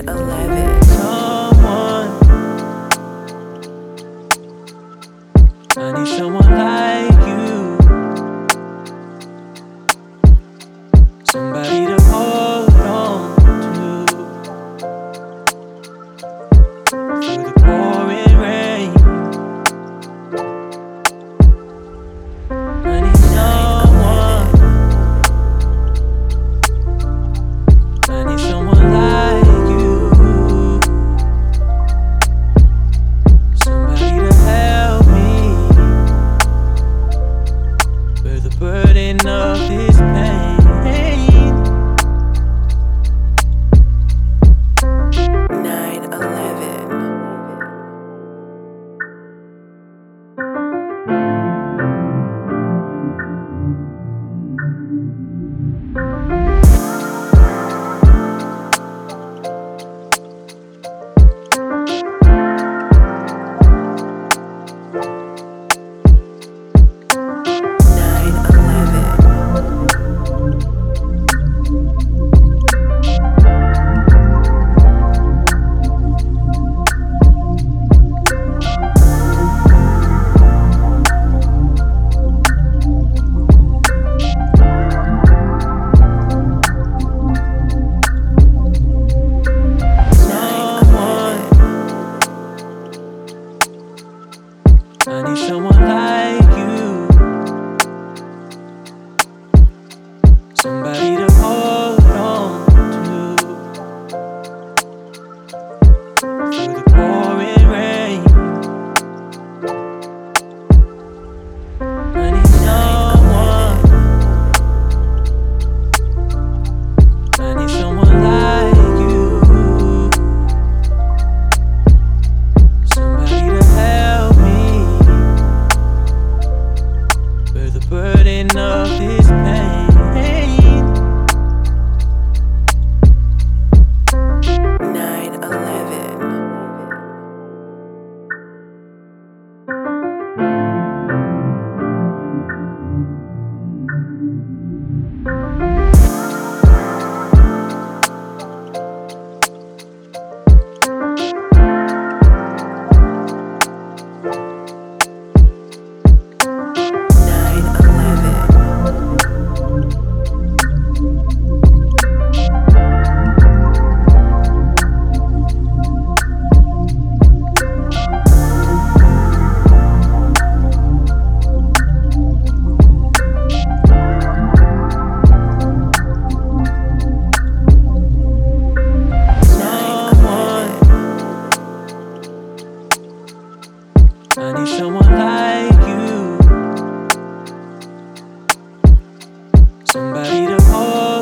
Eleven. Someone I need someone like the pouring rain. I need someone. I need someone like you. Somebody to help me bear the burden of this pain. I need someone like you. Somebody to hold.